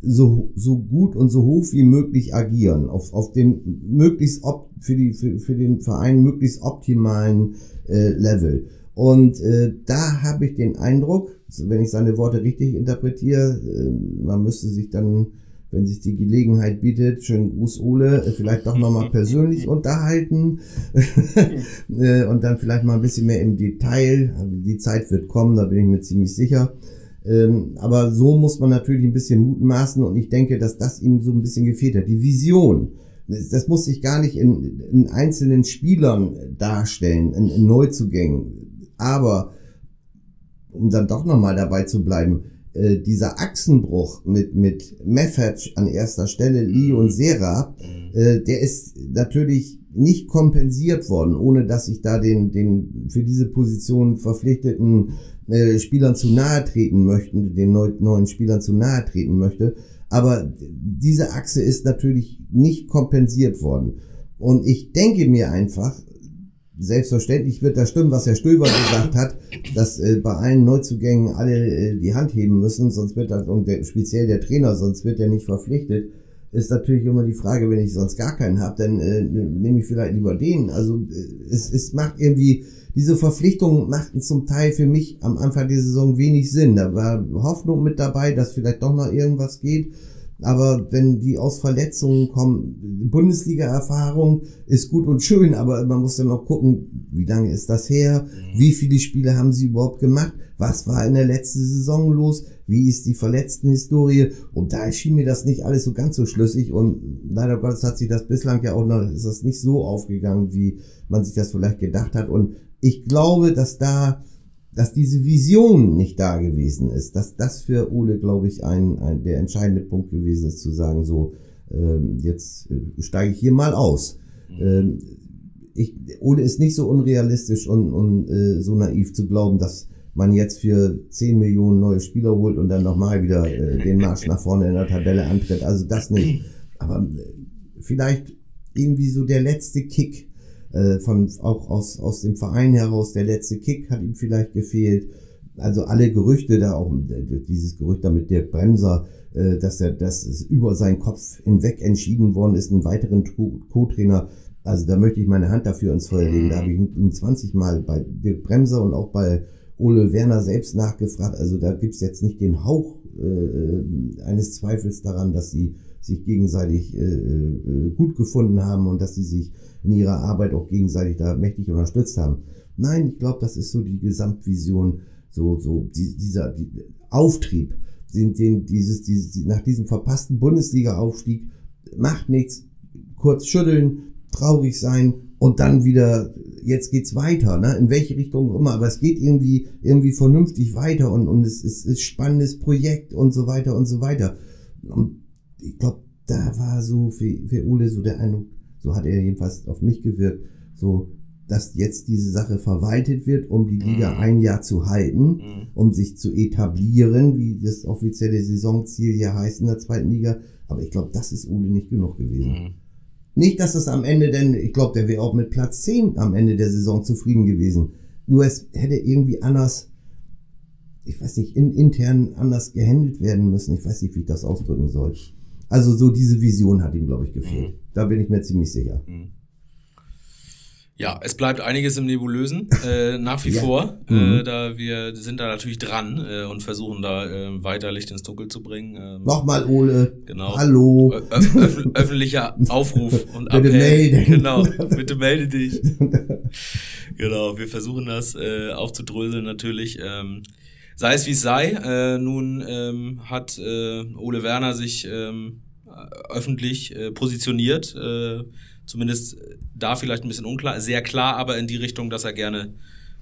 so, so gut und so hoch wie möglich agieren, auf, auf dem möglichst op, für, die, für, für den Verein möglichst optimalen äh, Level. Und äh, da habe ich den Eindruck, wenn ich seine Worte richtig interpretiere, äh, man müsste sich dann wenn sich die Gelegenheit bietet, schönen Gruß Ole, vielleicht doch nochmal persönlich unterhalten äh, und dann vielleicht mal ein bisschen mehr im Detail. Also die Zeit wird kommen, da bin ich mir ziemlich sicher. Ähm, aber so muss man natürlich ein bisschen mutmaßen und ich denke, dass das ihm so ein bisschen gefehlt hat. Die Vision, das muss sich gar nicht in, in einzelnen Spielern darstellen, in, in Neuzugängen. Aber um dann doch nochmal dabei zu bleiben, äh, dieser Achsenbruch mit, mit Meffert an erster Stelle, Lee und Serra, mhm. äh, der ist natürlich nicht kompensiert worden, ohne dass ich da den, den für diese Position verpflichteten äh, Spielern zu nahe treten möchte, den neu, neuen Spielern zu nahe treten möchte. Aber diese Achse ist natürlich nicht kompensiert worden. Und ich denke mir einfach, selbstverständlich wird das stimmen, was Herr Stöber gesagt hat, dass äh, bei allen Neuzugängen alle äh, die Hand heben müssen, sonst wird das, und der, speziell der Trainer, sonst wird er nicht verpflichtet. Ist natürlich immer die Frage, wenn ich sonst gar keinen habe, dann äh, nehme ich vielleicht lieber den. Also äh, es, es macht irgendwie, diese Verpflichtungen machten zum Teil für mich am Anfang der Saison wenig Sinn. Da war Hoffnung mit dabei, dass vielleicht doch noch irgendwas geht. Aber wenn die aus Verletzungen kommen, Bundesliga-Erfahrung ist gut und schön, aber man muss dann noch gucken, wie lange ist das her? Wie viele Spiele haben sie überhaupt gemacht? Was war in der letzten Saison los? Wie ist die Verletztenhistorie? Und da schien mir das nicht alles so ganz so schlüssig und leider Gottes hat sich das bislang ja auch noch, ist das nicht so aufgegangen, wie man sich das vielleicht gedacht hat. Und ich glaube, dass da, dass diese Vision nicht da gewesen ist, dass das für Ole, glaube ich, ein, ein der entscheidende Punkt gewesen ist, zu sagen, so, ähm, jetzt äh, steige ich hier mal aus. Ähm, ich, Ole ist nicht so unrealistisch und, und äh, so naiv zu glauben, dass man jetzt für 10 Millionen neue Spieler holt und dann nochmal wieder äh, den Marsch nach vorne in der Tabelle antritt. Also das nicht. Aber äh, vielleicht irgendwie so der letzte Kick, äh, von auch aus, aus dem Verein heraus, der letzte Kick hat ihm vielleicht gefehlt. Also alle Gerüchte da auch, dieses Gerücht da mit Dirk Bremser, äh, dass er, dass es über seinen Kopf hinweg entschieden worden ist, einen weiteren Co-Trainer. Also da möchte ich meine Hand dafür ins Feuer legen. Da habe ich ihn 20 Mal bei Dirk Bremser und auch bei Ole Werner selbst nachgefragt. Also da gibt's jetzt nicht den Hauch äh, eines Zweifels daran, dass sie sich gegenseitig äh, äh, gut gefunden haben und dass sie sich in ihrer Arbeit auch gegenseitig da mächtig unterstützt haben. Nein, ich glaube, das ist so die Gesamtvision, so, so die, dieser die, Auftrieb, den, den, dieses, dieses, nach diesem verpassten Bundesliga-Aufstieg macht nichts, kurz schütteln, traurig sein und dann wieder, jetzt geht's weiter, ne? in welche Richtung immer, aber es geht irgendwie, irgendwie vernünftig weiter und, und es ist, ist spannendes Projekt und so weiter und so weiter. Und ich glaube, da war so für, für Ole so der Eindruck, so hat er jedenfalls auf mich gewirkt, so, dass jetzt diese Sache verwaltet wird, um die Liga Mhm. ein Jahr zu halten, Mhm. um sich zu etablieren, wie das offizielle Saisonziel ja heißt in der zweiten Liga. Aber ich glaube, das ist Ole nicht genug gewesen. Mhm. Nicht, dass es am Ende denn, ich glaube, der wäre auch mit Platz 10 am Ende der Saison zufrieden gewesen. Nur es hätte irgendwie anders, ich weiß nicht, in, intern anders gehandelt werden müssen. Ich weiß nicht, wie ich das ausdrücken soll. Also so diese Vision hat ihm, glaube ich, gefehlt. Da bin ich mir ziemlich sicher. Ja, es bleibt einiges im Nebulösen, äh, nach wie Ja. vor. Mhm. Äh, da wir sind da natürlich dran äh, und versuchen da äh, weiter Licht ins Dunkel zu bringen. Ähm, Nochmal, Ole. Genau. Hallo. Ö- öff- öff- öffentlicher Aufruf und Bitte Appell. melden. Genau, bitte melde dich. genau, wir versuchen das äh, aufzudröseln natürlich. Ähm, sei es wie es sei, äh, nun ähm, hat äh, Ole Werner sich ähm, öffentlich äh, positioniert, äh, zumindest da vielleicht ein bisschen unklar, sehr klar, aber in die Richtung, dass er gerne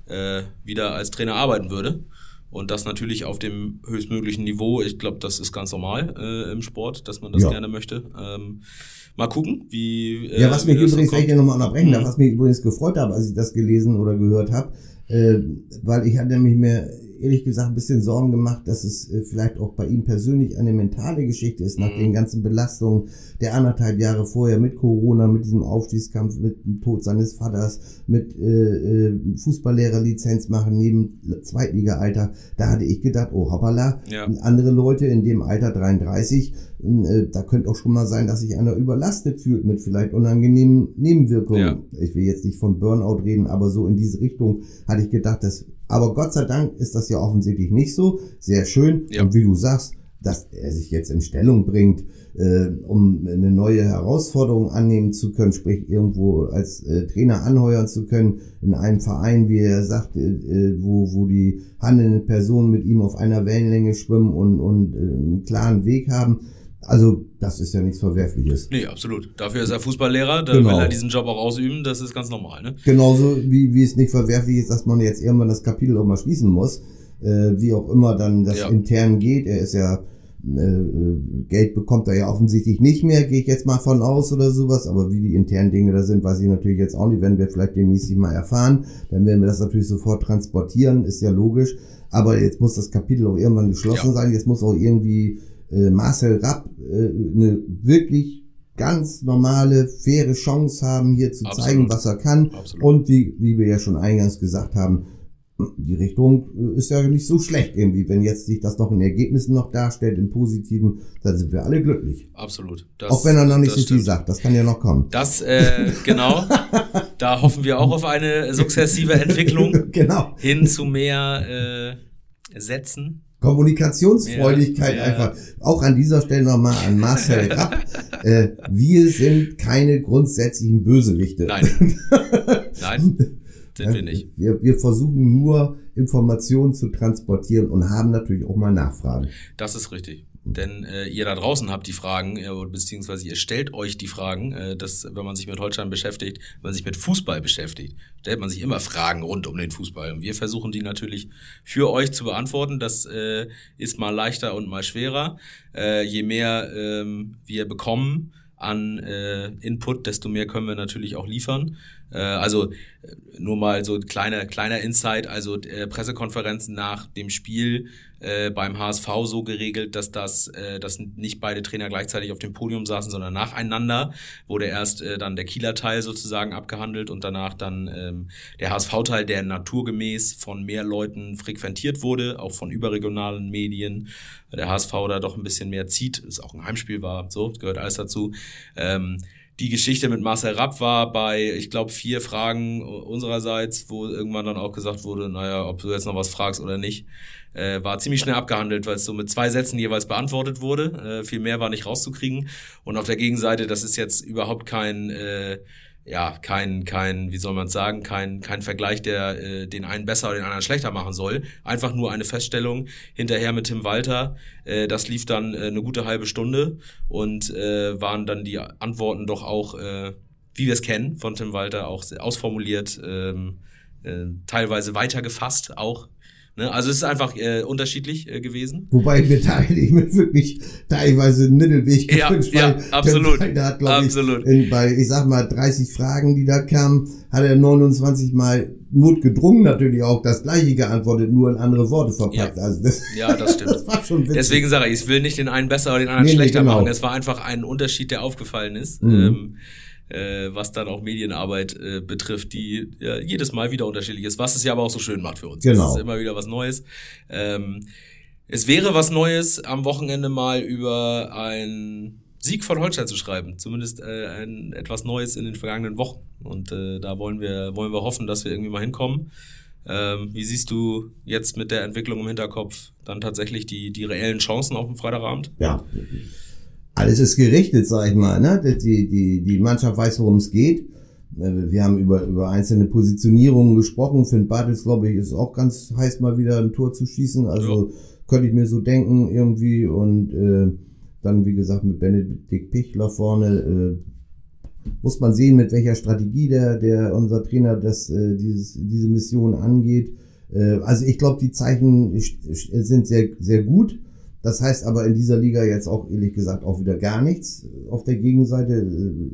äh, wieder als Trainer arbeiten würde. Und das natürlich auf dem höchstmöglichen Niveau. Ich glaube, das ist ganz normal äh, im Sport, dass man das Ja. gerne möchte. Ähm, mal gucken, wie. Äh, Ja, was mich übrigens, wenn ich nochmal unterbrechen darf, Mhm. was mich übrigens gefreut hat, als ich das gelesen oder gehört habe, äh, weil ich hatte nämlich mir ehrlich gesagt ein bisschen Sorgen gemacht, dass es äh, vielleicht auch bei ihm persönlich eine mentale Geschichte ist, nach Mhm. den ganzen Belastungen der anderthalb Jahre vorher mit Corona, mit diesem Aufstiegskampf, mit dem Tod seines Vaters, mit äh, äh, Fußballlehrerlizenz machen neben Zweitliga-Alter. Da hatte ich gedacht, oh hoppala, Ja. andere Leute in dem Alter 33, äh, da könnte auch schon mal sein, dass sich einer überlastet fühlt mit vielleicht unangenehmen Nebenwirkungen. Ja. Ich will jetzt nicht von Burnout reden, aber so in diese Richtung hatte ich gedacht, dass, aber Gott sei Dank ist das ja offensichtlich nicht so. Sehr schön. Ja. Und wie du sagst, dass er sich jetzt in Stellung bringt, äh, um eine neue Herausforderung annehmen zu können, sprich irgendwo als äh, Trainer anheuern zu können, in einem Verein, wie er sagt, äh, äh, wo, wo die handelnden Personen mit ihm auf einer Wellenlänge schwimmen und, und äh, einen klaren Weg haben. Also, das ist ja nichts Verwerfliches. Nee, absolut. Dafür ist er Fußballlehrer, da Genau. will er diesen Job auch ausüben, das ist ganz normal, ne? Genauso wie, wie es nicht verwerflich ist, dass man jetzt irgendwann das Kapitel auch mal schließen muss. Äh, wie auch immer dann das Ja. intern geht. Er ist ja, äh, äh, Geld bekommt er ja offensichtlich nicht mehr, gehe ich jetzt mal von aus oder sowas. Aber wie die internen Dinge da sind, weiß ich natürlich jetzt auch nicht. Werden wir vielleicht demnächst mal erfahren. Dann werden wir das natürlich sofort transportieren, ist ja logisch. Aber jetzt muss das Kapitel auch irgendwann geschlossen Ja. sein. Jetzt muss auch irgendwie äh, Marcel Rapp äh, eine wirklich ganz normale, faire Chance haben, hier zu Absolut. zeigen, was er kann. Absolut. Und wie, wie wir ja schon eingangs gesagt haben, die Richtung äh, ist ja nicht so schlecht irgendwie. Wenn jetzt sich das noch in Ergebnissen noch darstellt, im Positiven, dann sind wir alle glücklich. Absolut. Das, Auch wenn er noch nicht so viel sagt, das kann ja noch kommen. Das, äh, genau. da hoffen wir auch auf eine sukzessive Entwicklung genau. hin zu mehr äh, Sätzen. Kommunikationsfreudigkeit Ja, ja. einfach. Auch an dieser Stelle nochmal an Marcel Rapp. äh, wir sind keine grundsätzlichen Bösewichte. Nein. Nein, sind wir nicht. Wir, wir versuchen nur Informationen zu transportieren und haben natürlich auch mal Nachfragen. Das ist richtig. Denn äh, ihr da draußen habt die Fragen, äh, beziehungsweise ihr stellt euch die Fragen, äh, dass wenn man sich mit Holstein beschäftigt, wenn man sich mit Fußball beschäftigt, stellt man sich immer Fragen rund um den Fußball. Und wir versuchen die natürlich für euch zu beantworten. Das äh, ist mal leichter und mal schwerer. Äh, je mehr ähm, wir bekommen an äh, Input, desto mehr können wir natürlich auch liefern. Äh, also äh, nur mal so kleiner kleiner Insight, also äh, Pressekonferenzen nach dem Spiel äh, beim HSV so geregelt, dass das, äh, dass nicht beide Trainer gleichzeitig auf dem Podium saßen, sondern nacheinander wurde erst äh, dann der Kieler Teil sozusagen abgehandelt und danach dann ähm, der HSV-Teil, der naturgemäß von mehr Leuten frequentiert wurde, auch von überregionalen Medien. Der HSV da doch ein bisschen mehr zieht, es auch ein Heimspiel war, so gehört alles dazu. Ähm, die Geschichte mit Marcel Rapp war bei, ich glaube, vier Fragen unsererseits, wo irgendwann dann auch gesagt wurde, naja, ob du jetzt noch was fragst oder nicht, äh, war ziemlich schnell abgehandelt, weil es so mit zwei Sätzen jeweils beantwortet wurde. Äh, viel mehr war nicht rauszukriegen. Und auf der Gegenseite, das ist jetzt überhaupt kein, äh, ja, kein, kein, wie soll man sagen, kein, kein Vergleich, der äh, den einen besser oder den anderen schlechter machen soll. Einfach nur eine Feststellung hinterher mit Tim Walter. Äh, das lief dann äh, eine gute halbe Stunde und äh, waren dann die Antworten doch auch, äh, wie wir es kennen, von Tim Walter auch ausformuliert, ähm, äh, teilweise weitergefasst auch. Ne? Also es ist einfach äh, unterschiedlich äh, gewesen. Wobei mir teilweise mit wirklich teilweise einen Mittelweg Ja, gewünscht, ja, weil absolut. Der hat, Absolut. Ich, in, bei, ich sag mal, 30 Fragen, die da kamen, hat er 29 Mal notgedrungen natürlich auch das gleiche geantwortet, nur in andere Worte verpackt. Ja. Also das, Ja, das stimmt. das war schon witzig. Deswegen sage ich, ich will nicht den einen besser oder den anderen Nee, nee, schlechter genau. machen. Es war einfach ein Unterschied, der aufgefallen ist, Mhm. ähm, äh, was dann auch Medienarbeit äh, betrifft, die ja, jedes Mal wieder unterschiedlich ist, was es ja aber auch so schön macht für uns. Genau. Es ist immer wieder was Neues. Ähm, es wäre was Neues, am Wochenende mal über einen Sieg von Holstein zu schreiben. Zumindest äh, ein, etwas Neues in den vergangenen Wochen. Und äh, da wollen wir, wollen wir hoffen, dass wir irgendwie mal hinkommen. Ähm, wie siehst du jetzt mit der Entwicklung im Hinterkopf dann tatsächlich die, die reellen Chancen auf dem Freitagabend? ja, alles ist gerichtet, sag ich mal. Ne? Die, die, die Mannschaft weiß, worum es geht. Äh, Wir haben über, über einzelne Positionierungen gesprochen. Finn Bartels, glaube ich, ist auch ganz heiß, mal wieder ein Tor zu schießen. Also könnte ich mir so denken irgendwie. Und äh, dann, wie gesagt, mit Benedikt Pichler vorne äh, muss man sehen, mit welcher Strategie der, der unser Trainer das, äh, dieses, diese Mission angeht. Äh, also ich glaube, die Zeichen sind sehr, sehr gut. Das heißt aber in dieser Liga jetzt auch ehrlich gesagt auch wieder gar nichts auf der Gegenseite.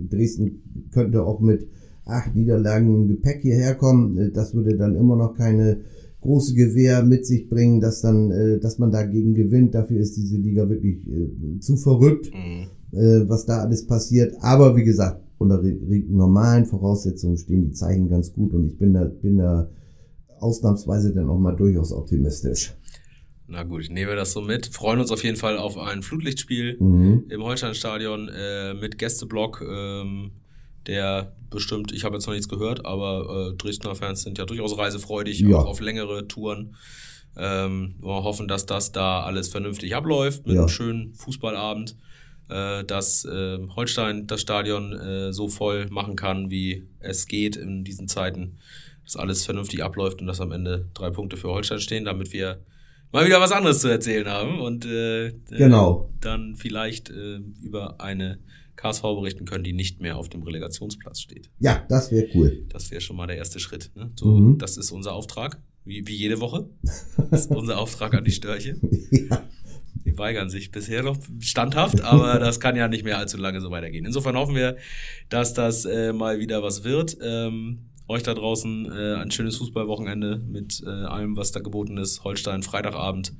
Dresden könnte auch mit acht Niederlagen im Gepäck hierher kommen. Das würde dann immer noch keine große Gewehr mit sich bringen, dass dann, äh, dass man dagegen gewinnt. Dafür ist diese Liga wirklich äh, zu verrückt, Mhm. äh, was da alles passiert. Aber wie gesagt, unter normalen Voraussetzungen stehen die Zeichen ganz gut und ich bin da, bin da ausnahmsweise dann auch mal durchaus optimistisch. Na gut, ich nehme das so mit. Freuen uns auf jeden Fall auf ein Flutlichtspiel Mhm. im Holsteinstadion äh, mit Gästeblock, ähm, der bestimmt, ich habe jetzt noch nichts gehört, aber äh, Dresdner Fans sind ja durchaus reisefreudig, Ja. auch auf längere Touren. Ähm, wir hoffen, dass das da alles vernünftig abläuft mit Ja. einem schönen Fußballabend, äh, dass äh, Holstein das Stadion äh, so voll machen kann, wie es geht in diesen Zeiten, dass alles vernünftig abläuft und dass am Ende drei Punkte für Holstein stehen, damit wir mal wieder was anderes zu erzählen haben und äh, Genau. äh, dann vielleicht äh, über eine KSV berichten können, die nicht mehr auf dem Relegationsplatz steht. Ja, das wäre cool. Das wäre schon mal der erste Schritt. Ne? So, Mhm. Das ist unser Auftrag, wie, wie jede Woche. Das ist unser Auftrag an die Störche. ja. Die weigern sich bisher noch standhaft, aber das kann ja nicht mehr allzu lange so weitergehen. Insofern hoffen wir, dass das äh, mal wieder was wird. Ähm, euch da draußen äh, ein schönes Fußballwochenende mit äh, allem, was da geboten ist. Holstein, Freitagabend.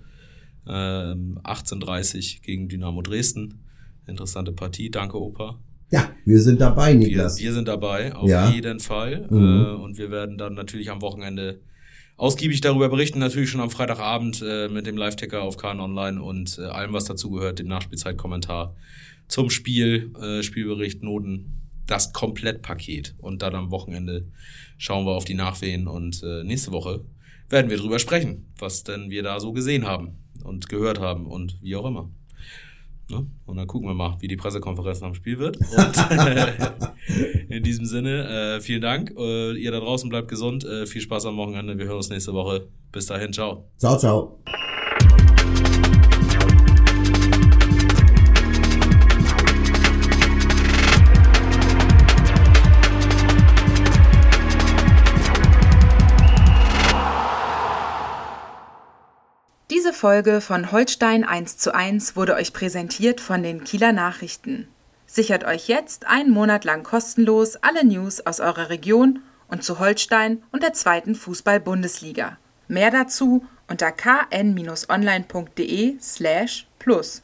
Ähm, 18.30 gegen Dynamo Dresden. Interessante Partie. Danke, Opa. Ja, wir sind dabei, Wir, Niklas. wir sind dabei, auf Ja. jeden Fall. Mhm. Äh, und wir werden dann natürlich am Wochenende ausgiebig darüber berichten. Natürlich schon am Freitagabend äh, mit dem Live-Ticker auf KN Online und äh, allem, was dazugehört, dem Nachspielzeitkommentar zum Spiel, äh, Spielbericht, Noten, das Komplettpaket. Und dann am Wochenende schauen wir auf die Nachwehen und äh, nächste Woche werden wir drüber sprechen, was denn wir da so gesehen haben und gehört haben und wie auch immer. Ne? Und dann gucken wir mal, wie die Pressekonferenz am Spiel wird. Und in diesem Sinne, äh, vielen Dank. Äh, ihr da draußen bleibt gesund. Äh, viel Spaß am Wochenende. Wir hören uns nächste Woche. Bis dahin, ciao. Ciao, ciao. Folge von Holstein 1 zu 1 wurde euch präsentiert von den Kieler Nachrichten. Sichert euch jetzt einen Monat lang kostenlos alle News aus eurer Region und zu Holstein und der zweiten Fußball-Bundesliga. Mehr dazu unter kn-online.de slash plus.